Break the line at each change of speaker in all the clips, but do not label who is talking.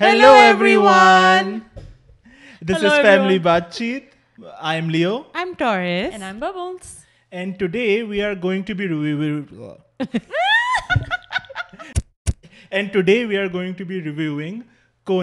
Hellos and today we are going to be reviewing کو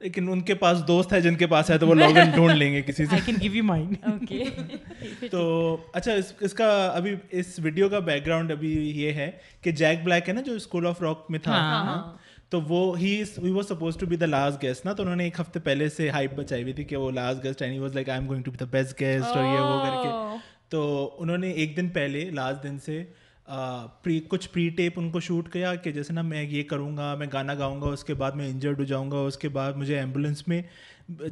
لیکن ان کے پاس دوست ہے جن کے پاس ہے تو وہ لاگ ان ڈھونڈ لیں گے کسی سے
تو
اچھا اس کا ابھی اس ویڈیو کا بیک گراؤنڈ ابھی یہ ہے کہ جیک بلیک ہے نا جو اسکول آف راک میں تھا ہاں، ہاں۔ تو وہ he was supposed to be the last guest نا تو انہوں نے ایک ہفتے پہلے سے ہائپ بچائی ہوئی تھی کہ وہ last guest and was like I am going to be the best guest اور یہ وہ کر کے
oh.
تو انہوں نے ایک دن پہلے لاسٹ دن سے پری کچھ پری ٹیپ ان کو شوٹ کیا کہ جیسے نا میں یہ کروں گا میں گانا گاؤں گا اس کے بعد میں انجرڈ ہو جاؤں گا اس کے بعد مجھے ایمبولینس میں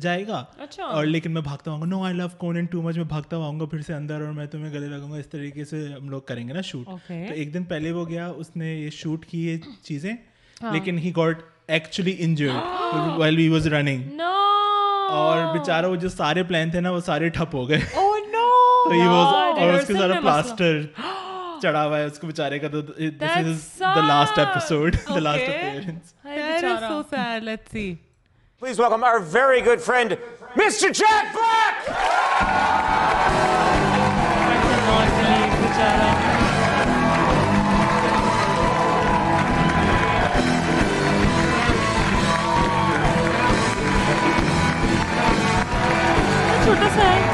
جائے گا
اچھا۔ اور
لیکن میں بھاگتا ہوں گا نو آئی لو کون ان ٹو مچ میں بھاگتا ہوں گا پھر سے اندر اور میں تمہیں گلے لگوں گا اس طریقے سے ہم لوگ کریں گے نا شوٹ
تو
ایک دن پہلے وہ گیا اس نے یہ شوٹ کی یہ چیزیں
ہاں۔ لیکن
he got actually injured well we was running
اور بےچارا
وہ جو سارے پلان تھے نا وہ سارے ٹھپ ہو گئے oh
تو ہی اور اس
کے سارا پلاسٹر چڑھا ہوا ہے اس کو بیچارے کا
تو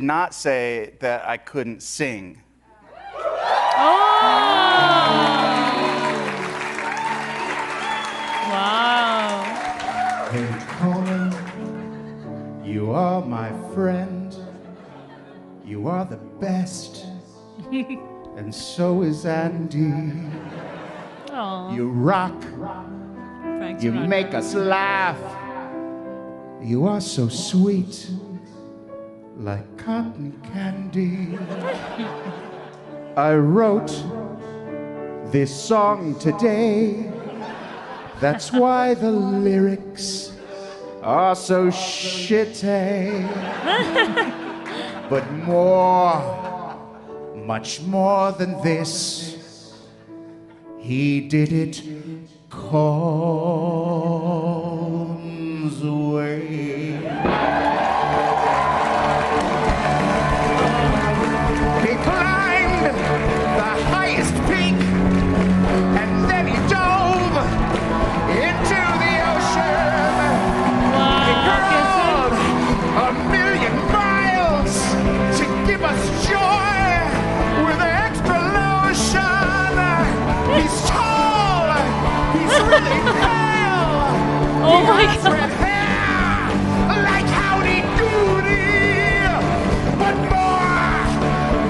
ناٹ سے داخ so are my friend you are the best so is Andy you rock
you make
life you are so sweet like and I wrote the song ٹے the lyrics but more much more than ویسٹ ہیٹ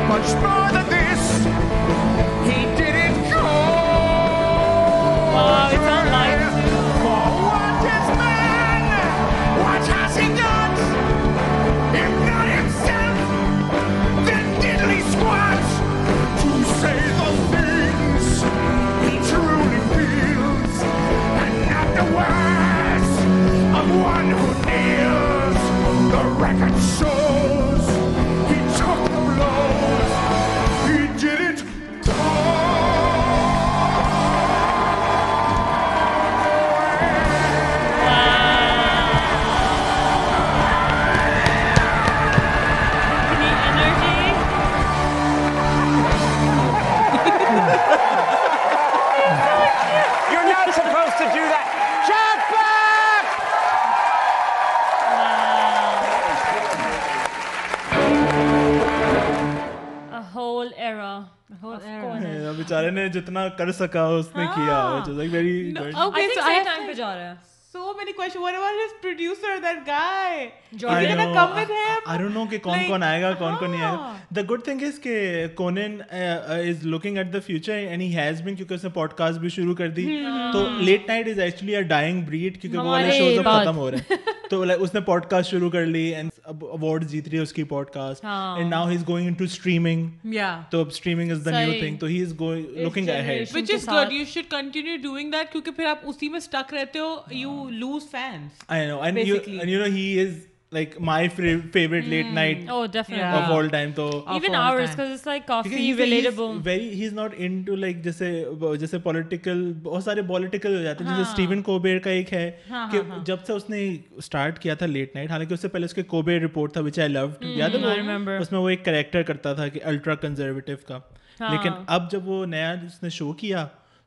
پچپا oh دیتے
جتنا کر سکا اس نے good thing looking at the futurist بھی شروع کر دی تو ختم ہو رہے ہیں تو اس نے پوڈ کاسٹ شروع کر لیڈ اوارڈ جیت رہی ہے اس کی podcast
and now
he is going to streaming تو اب streaming is the new thing تو he is going looking ahead
which is good
you should continue doing that کیونکہ پھر آپ اسی میں سٹک رہتے ہو you lose fans
I know and you know he is جب سے رپورٹ تھا ایک کیٹر کرتا تھا الٹرا کنزرویٹ کا
لیکن
اب جب وہ نیا اس نے شو کیا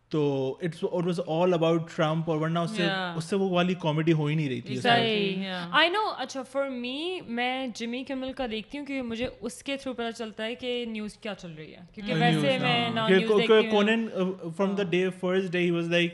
تو it's was all about Trump اور ورنہ اس اس سے سے وہ والی کامیڈی ہو ہی نہیں رہی تھی
آئی
نو اچھا فار می میں جمی کمل کا دیکھتی ہوں مجھے اس کے تھرو پتہ چلتا ہے کہ نیوز کیا چل رہی ہے کیونکہ ویسے میں
from day day first he was like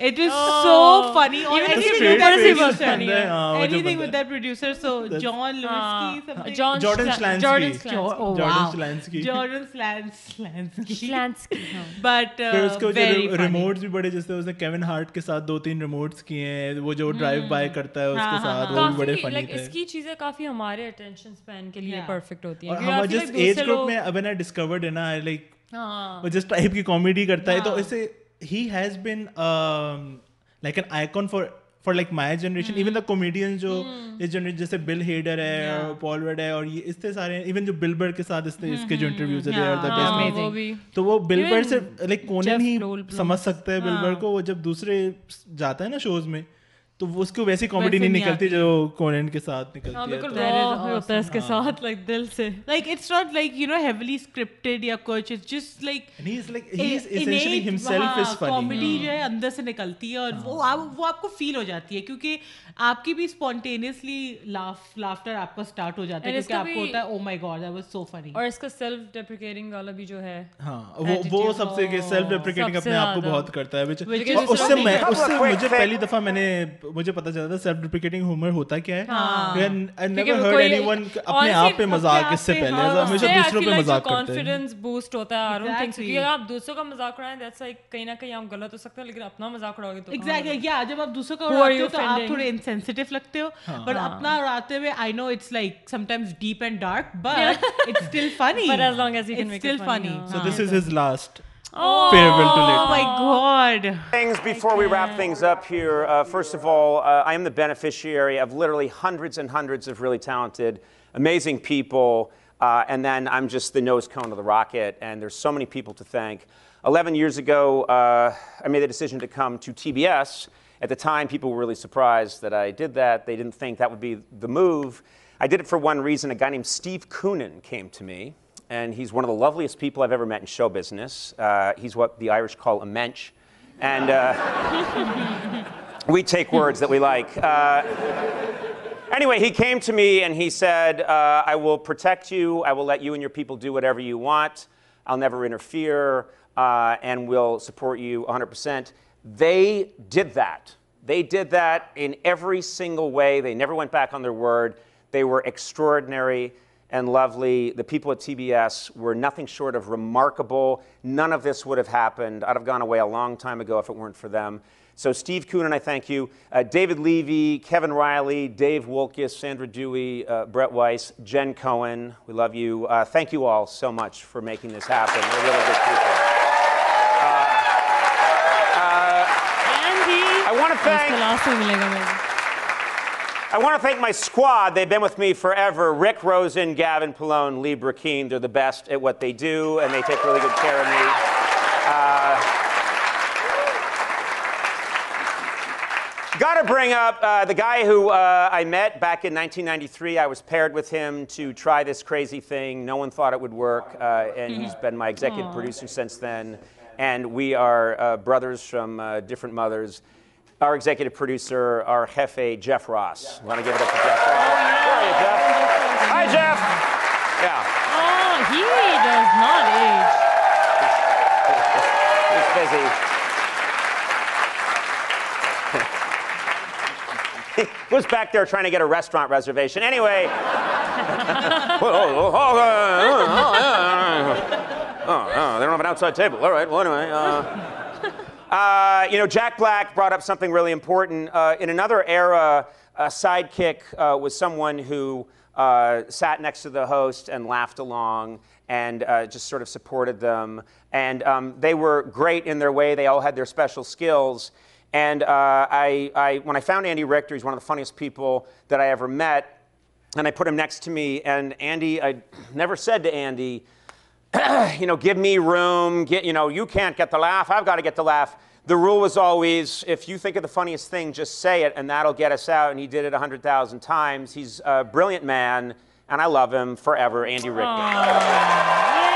ہمارے
جس ایج گروپ
میں جس ٹائپ کی کامیڈی کرتا ہے تو اسے has been like an icon for for like my generation even the comedian جو اس جنریشن جیسے بل ہیڈر ہے پال ورڈ ہے اور یہ اس سے سارے ایون جو بل برڈ کے ساتھ اس اس کے جو انٹرویوز تو وہ بل برڈ سے لائک کونن ہی سمجھ سکتا ہے بل برڈ کو وہ جب دوسرے جاتا ہے نا شوز میں تو اس کی ویسی کامیڈی نہیں نکلتی جو کورین کے ساتھ نکلتی ہاں، ہے بالکل
ہوتا ہے اس کے ساتھ لائک دل سے
like it's not like you know heavily scripted یا کچھ it's just like
he is like he is essentially himself is funny comedy جو
ہے اندر سے نکلتی ہے اور ہاں۔ وہ وہ آپ کو فیل ہو جاتی ہے کیونکہ آپ کی بھی سپونٹینیسلی لاف لافٹر آپ کا سٹارٹ ہو جاتا ہے کیونکہ آپ کو ہوتا ہے oh my god that was so funny
اور اس کا سیلف ڈیپریکیٹنگ والا بھی جو ہے
ہاں وہ وہ سب سے کہ سیلف ڈیپریکیٹنگ اپنے آپ کو بہت کرتا ہے اس سے اس سے مجھے پہلی دفعہ میں نے مجھے پتا چلا تھا سیلف ڈپلیکیٹنگ ہومر ہوتا کیا
ہے
نیور ہرڈ اینی ون اپنے آپ پہ مذاق اس سے پہلے ہاں، ہمیشہ دوسروں پہ مذاق کرتے ہیں کانفیڈنس
بوسٹ ہوتا ہے آئی ڈونٹ تھنک سو کہ اپ دوسروں کا مذاق اڑائیں دیٹس لائک کہیں نہ کہیں ہم غلط ہو سکتے ہیں لیکن اپنا مذاق اڑاؤ گے تو ایگزیکٹلی
یا جب اپ دوسروں کا اڑاتے ہو تو اپ تھوڑے انسینسیٹیو لگتے ہو بٹ ہاں. ہاں. اپنا اڑاتے ہوئے I know it's like sometimes deep and dark but it's still funny but as long
as you can make it funny so this is his
last
first
of all I'm the بیفیش ولی hundreds and hundreds amazing people and then I'm just knows rocket so many people to thank eleven years ago I'm the decision to come to ٹھیک پیپلائز be مو ڈ four one reason gone I'm Steve خون in And he's one of the loveliest people I've ever met in show business. Uh, he's what the Irish call a mensch. And uh, we take words that we like. Uh, anyway, he came to me and he said, I will protect you. I will let you and your people do whatever you want. I'll never interfere and will support you 100%. They did that. They did that in every single way. They never went back on their word. They were extraordinary. And lovely the people C B S were nothing short of remarkable none of this would've happened ارفگان و long time for them so Steve can I thank you dead لی کن وائلی ڈیو ووکیس سینڈ روی وائس جین کھوین we love you thank you all so much for making us guy met back نائنٹیت ٹرائی دس نو فار ویس پین مائیزیکلیگ sense then and we are brothers from different mothers our executive producer, our jefe, Jeff Ross. Yeah. Want to give it up to Jeff Ross? Oh, yeah. Where are Jeff?
Hi, Jeff.
Yeah.
Oh, he does not age.
He's busy. he was back there trying to get a restaurant reservation. Anyway. oh, oh, oh, oh, oh, oh, oh, oh, they don't have an outside table. All right, well, anyway. Uh, Uh, Jack Black brought up something really important. Uh, in another era, a sidekick uh, was someone who sat next to the host and laughed along and just sort of supported them. And um, they were great in their way. They all had their special skills. And when I found Andy Richter, he's one of the funniest people that I ever met, and I put him next to me. And Andy, I never said to Andy, you know give me room you know you can get ہائیو car get the row was always if you ٹی funniest thing to see at near get a C dead hundred thousand times he is بروئٹ man and I love him four ever اینڈ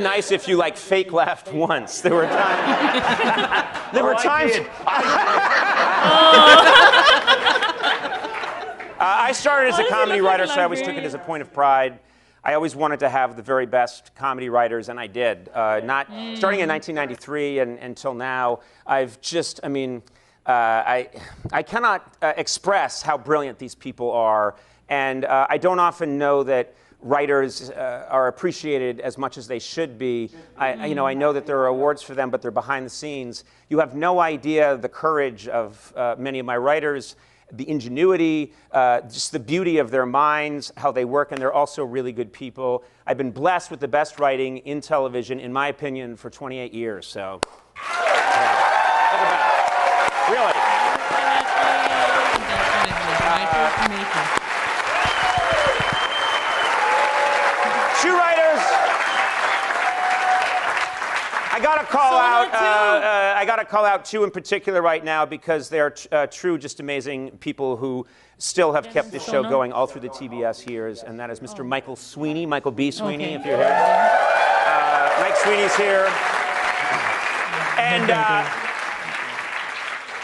نائسٹ the very best خامری وائرسین ninety three so now I just I mean I Connaught express how بر دیس people are and I don't ناف know the writers uh, are appreciated as much as they should be. I know that there are awards for them, but they're behind the scenes. You have no idea the courage of uh, many of my writers, the ingenuity, uh, just the beauty of their minds, how they work, and they're also really good people. I've been blessed with the best writing in television, in my opinion, for 28 years, so. Yeah. Really. Through just amazing people who still have kept show going off to the چی B S and S mister Michael Sweeney مائکو B Sweeney
like
Sweeney سیئر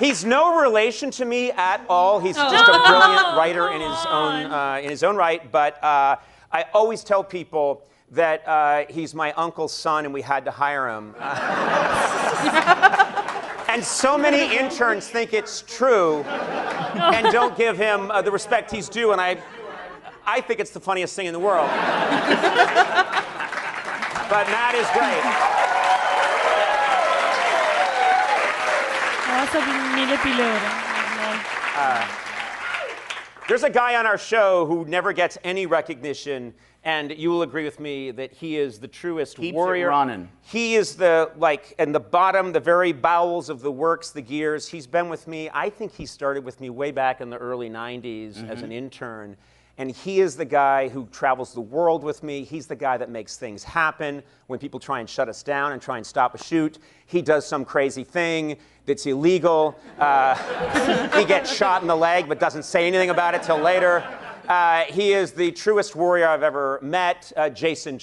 he is no relation right but I always to people that has my uncle سان ویڈرنس gave ہمسپیکٹس گا show never gets any recognition and you wait he بارم the very بیولس of the works me I think with me way back in early nineties as an intern and he is the guy who travels the world with me he is the guy that makes things ہپینڈ when people shirt stand chop shoot he does some crazy thing that's Lego get shot better hazard meeting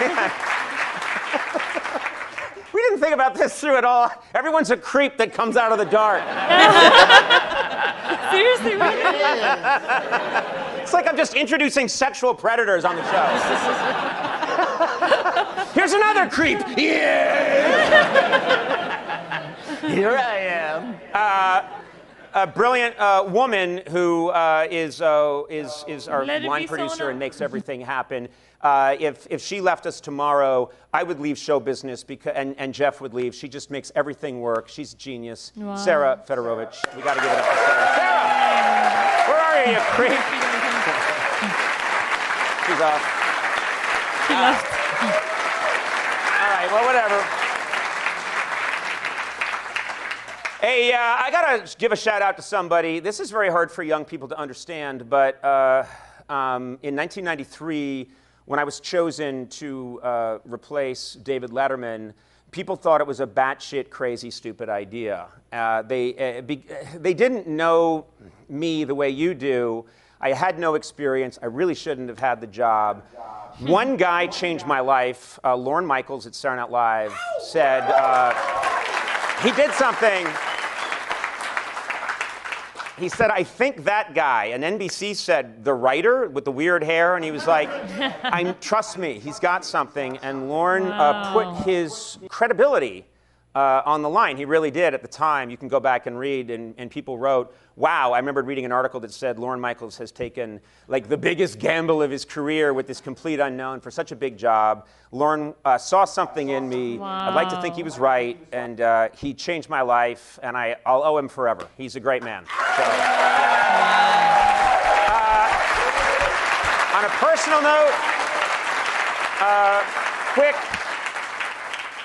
women's
next everything happen she لیفٹس to مارو I with leave show business she just makes everything work she's genius this is very hard for young people to understand but nineteen ninety three When I was chosen to uh, replace David Letterman, people thought it was a batshit crazy, stupid idea. Uh, uh, they didn't know me the way you do. I had no experience. I really shouldn't have had the job. One guy changed my life. Lorne Michaels at Saturday Night Live said he did something. Sir I think then and بی سیٹر وترڈ got some تھنگری on the line really dare at time you can go back and read and people wrote وو I remember reading in order learn Michael's taken like the بگس game بلز کرد اس complete and no for such a big job learn saw something انی was right and he change my life and I am four ever has a great مینسٹ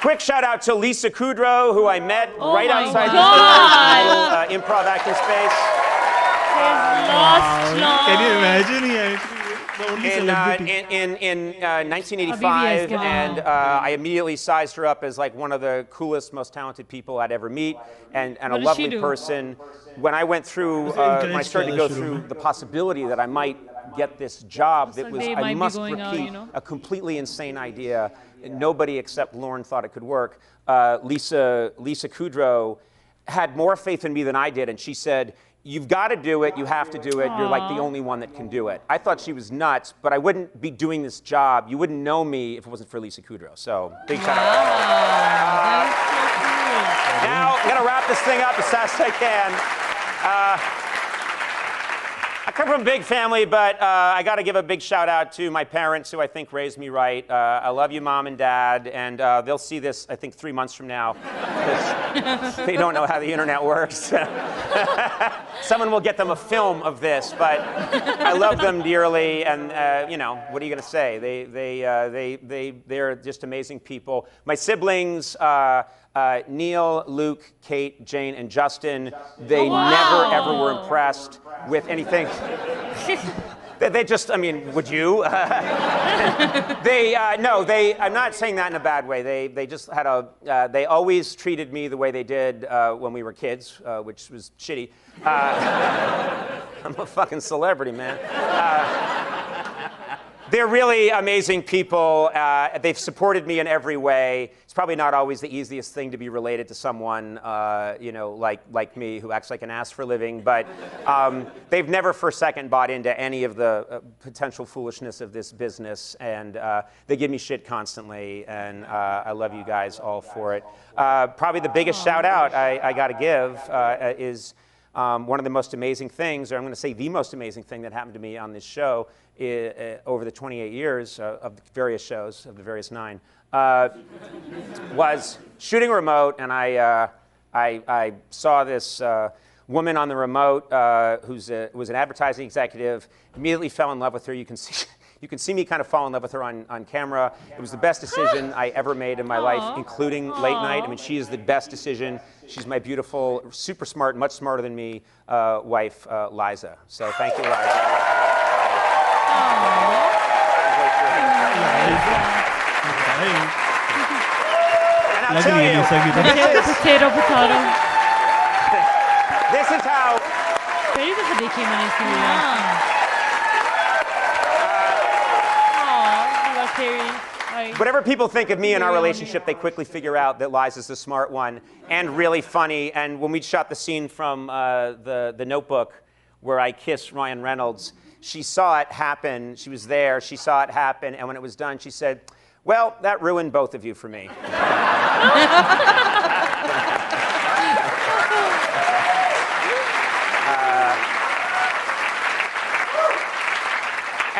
quick shout out to Lisa Kudrow, who I met oh right outside God. the uh, improv acting space.
Uh, lost uh, Can you
imagine? Yeah. In, uh, in,
in, in uh, 1985, oh, and uh, I immediately sized her up as like one of the coolest, most talented people I'd ever meet, and, and a lovely person. When I went through, uh, when I started to go through the possibility that I might get this job, that was, I must repeat, a completely insane idea nobody except Lynn Ford work لیكوڈرو head more be I dead and she said you did do it you have to do it you cue it I was not I we doing this job you would missing three months for no knows more get but say no لکٹ جینڈ Justin they ناسٹ with anything always three D weird we sorry میں They're really amazing people. Uh, they've supported me in every way. It's probably not always the easiest thing to be related to someone, uh, you know, like me, who acts like an ass for a living. But um, they've never for a second bought into any of the uh, potential foolishness of this business. And they give me shit constantly. And I love you guys all for it. Probably the biggest shout out I got to give is one of the most amazing things the most amazing things me on the show over the تھى years of the ویوریسٹ shows of the ویوسٹ nine was شوڈنگ you over mouth and I I I saw this woman on your mouth whose went exactly me found نبر through you can see you can see کھانا found through on on camera it is the best decision I ever made my wife including like night she is the best decision She's my beautiful, super smart, much smarter than me uh, wife, uh, Liza. So thank you, Liza. Aww. And I'll tell you, potato,
potato.
This is how.
Uh, Aww, I love Carrie.
Would ever people ریلشنشپلیور wise smart one and really funny and وو we shot the scene فرمپک where I kiss Rai and رینڈ C shot happen she was there she shot happen was done C set wait we when باؤت و view from me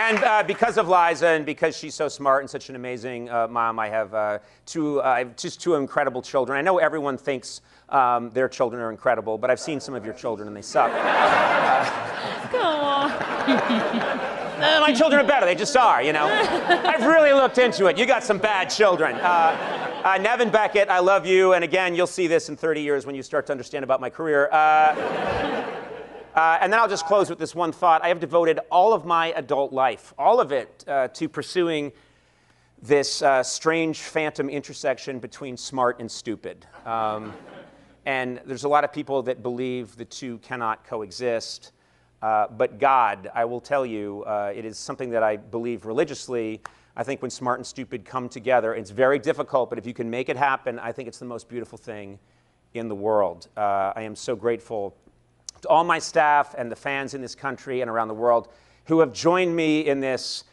And uh, because of Liza and because she's so smart and such an amazing uh, mom, I have, uh, two, uh, I have just two incredible children. I know everyone thinks um, their children are incredible, but I've seen some of your children and they suck. Uh, uh, my children are better, they just are, you know. I've really looked into it. You got some bad children. Uh, uh, Nevin Beckett, I love you. And again, you'll see this in 30 years when you start to understand about my career. Uh, Uh, and then I'll just close with this one thought. I have devoted all of my adult life, all of it, uh, to pursuing this uh, strange phantom intersection between smart and stupid. Um, and there's a lot of people that believe the two cannot coexist. But God, I will tell you, it is something that I believe religiously. I think when smart and stupid come together, it's very difficult, but if you can make it happen, I think it's the most beautiful thing in the world. I am so grateful all my staff and the fans in this country and around the world who have joined me in this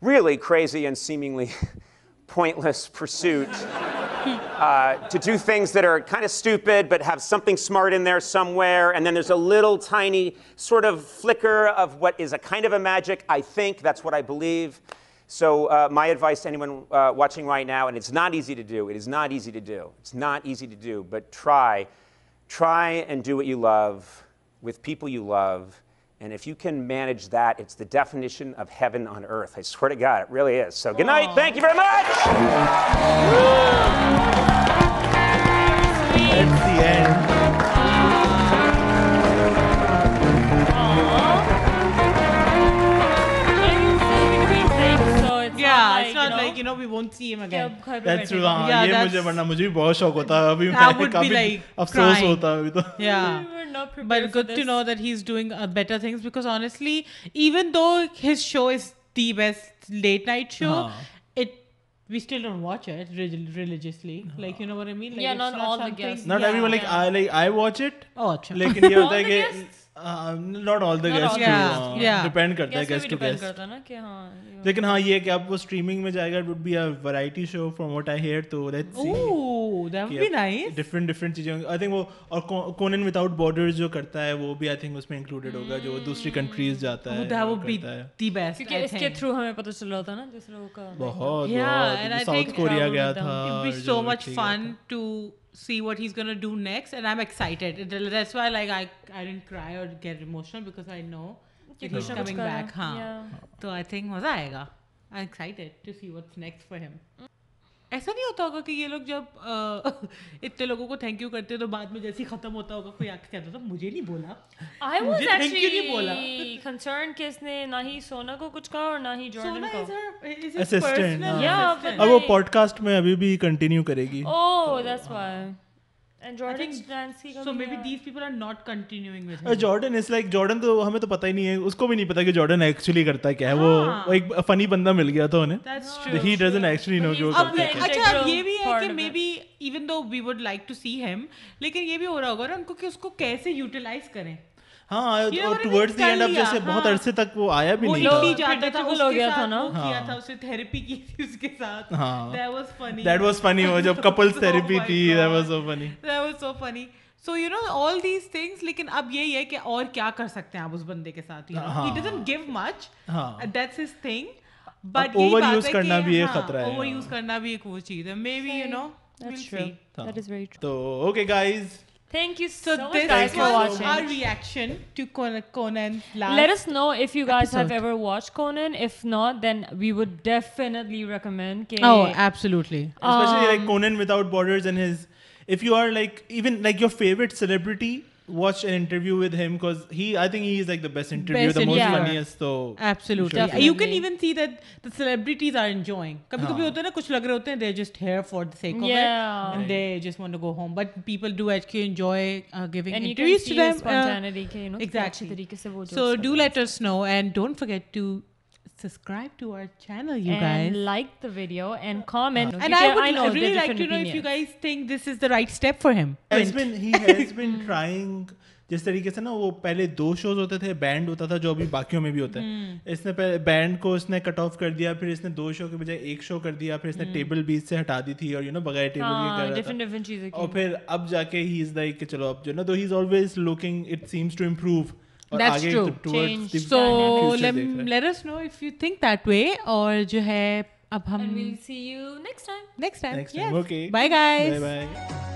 really crazy and seemingly pointless pursuit uh, to do things that are kind of stupid but have something smart in there somewhere, and then there's a little tiny sort of flicker of what is a kind of a magic. I think that's what I believe. So uh, my advice to anyone uh, watching right now, and it's not easy to do, it is not easy to do, it's not easy to do, but try and do what you love. What people you وو and if you can manage this the definition of heaven on earth
best night show Atal don't watch it ریلیسلیٹ لیکن
لیکن
ہاں یہ کہ آپ کو streaming میں جائے گا variety show from what I hear تو لیٹس سی بہت
ہے بھی نائس
ڈیفرنٹ ڈیفرنٹ چیزیں آئی تھنک وہ اور کونن ود آؤٹ بارڈر جو کرتا ہے وہ بھی آئی تھنک اس میں انکلوڈیڈ ہوگا جو دوسری کنٹریز جاتا ہے وہ وہ بھی
دی بیسٹ آئی تھنک کیونکہ اس کے
تھرو ہمیں پتہ چل رہا تھا نا دوسرے لوگوں کا بہت
بہت ساؤتھ کوریا گیا تھا بھی so much fun
to see what has gun do next and I am excited that's why like I I didn't cry اور get emotional because I know
کہ ہی از کمنگ بیک ہاں
تو آئی think مزہ آئے گا I am excited to see what's next for ہم ایسا نہیں ہوتا ہوگا کہ یہ لوگ جب اتنے لوگوں کو تھینک یو کرتے تو بعد میں جیسے ختم ہوتا ہوگا کوئی آ کے کہتا تھا مجھے نہیں
بولا کنسرن کس نے نہ ہی سونا کو کچھ کہا اور نہ ہی جارڈن
کو اسسٹنٹ ہاں۔ اب
وہ پوڈکاسٹ میں ابھی بھی کنٹینیو کرے گی
اوہ دیٹس وائی
تو ہمیں تو پتا ہی نہیں ہے اس کو بھی نہیں پتا کہ جارڈن ایکچولی کرتا کیا ہے وہ ایک فنی بندہ مل گیا تھا
انہیں یہ would like to see him لیکن یہ بھی ہو رہا ہوگا نا ان کو کہ اس کو کیسے یوٹیلائز کریں
اب یہی
ہے کہ اور کیا کر سکتے ہیں آپ اس بندے کے ساتھ give much that's thing but over use کرنا بھی ایک ہاں، خطرہ ہے ہے اوور یوز کرنا بھی ایک وہ چیز بی یو نو
تو okay
Thank you so, so much this guys for watching. Our
reaction to Conan last. Let us
know if you guys episode. have ever watched Conan. If not, then we would definitely recommend. Ke, oh, absolutely. Especially um, like
Conan without borders and his. If you are like even like your favorite celebrity, کبھی ہوتا ہے
نا کچھ لگ رہے ہوتے ہیں
so do
us know and don't to subscribe to our channel, you and
guys. Like the video and comment. And I would I know really like to know opinions. if you
guys think this is the right step for him. Has been, he has
been trying. جس طریقے سے نا وہ پہلے دو shows ہوتے تھے band ہوتا تھا جو ابھی باقیوں میں بھی ہوتا ہے اس نے بینڈ کو اس نے کٹ آف کر دیا پھر اس نے دو شو کے بجائے ایک شو کر دیا پھر اس نے ٹیبل بیچ سے ہٹا دی تھی اور یو نو بغیر ٹیبل
کے کر اور
پھر اب جا کے ہی از لائک کہ چلو اب جو نا دو ہی is always looking it seems to improve
اور جو ہے اب ہم
see you next time
next time bye
bye